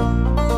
you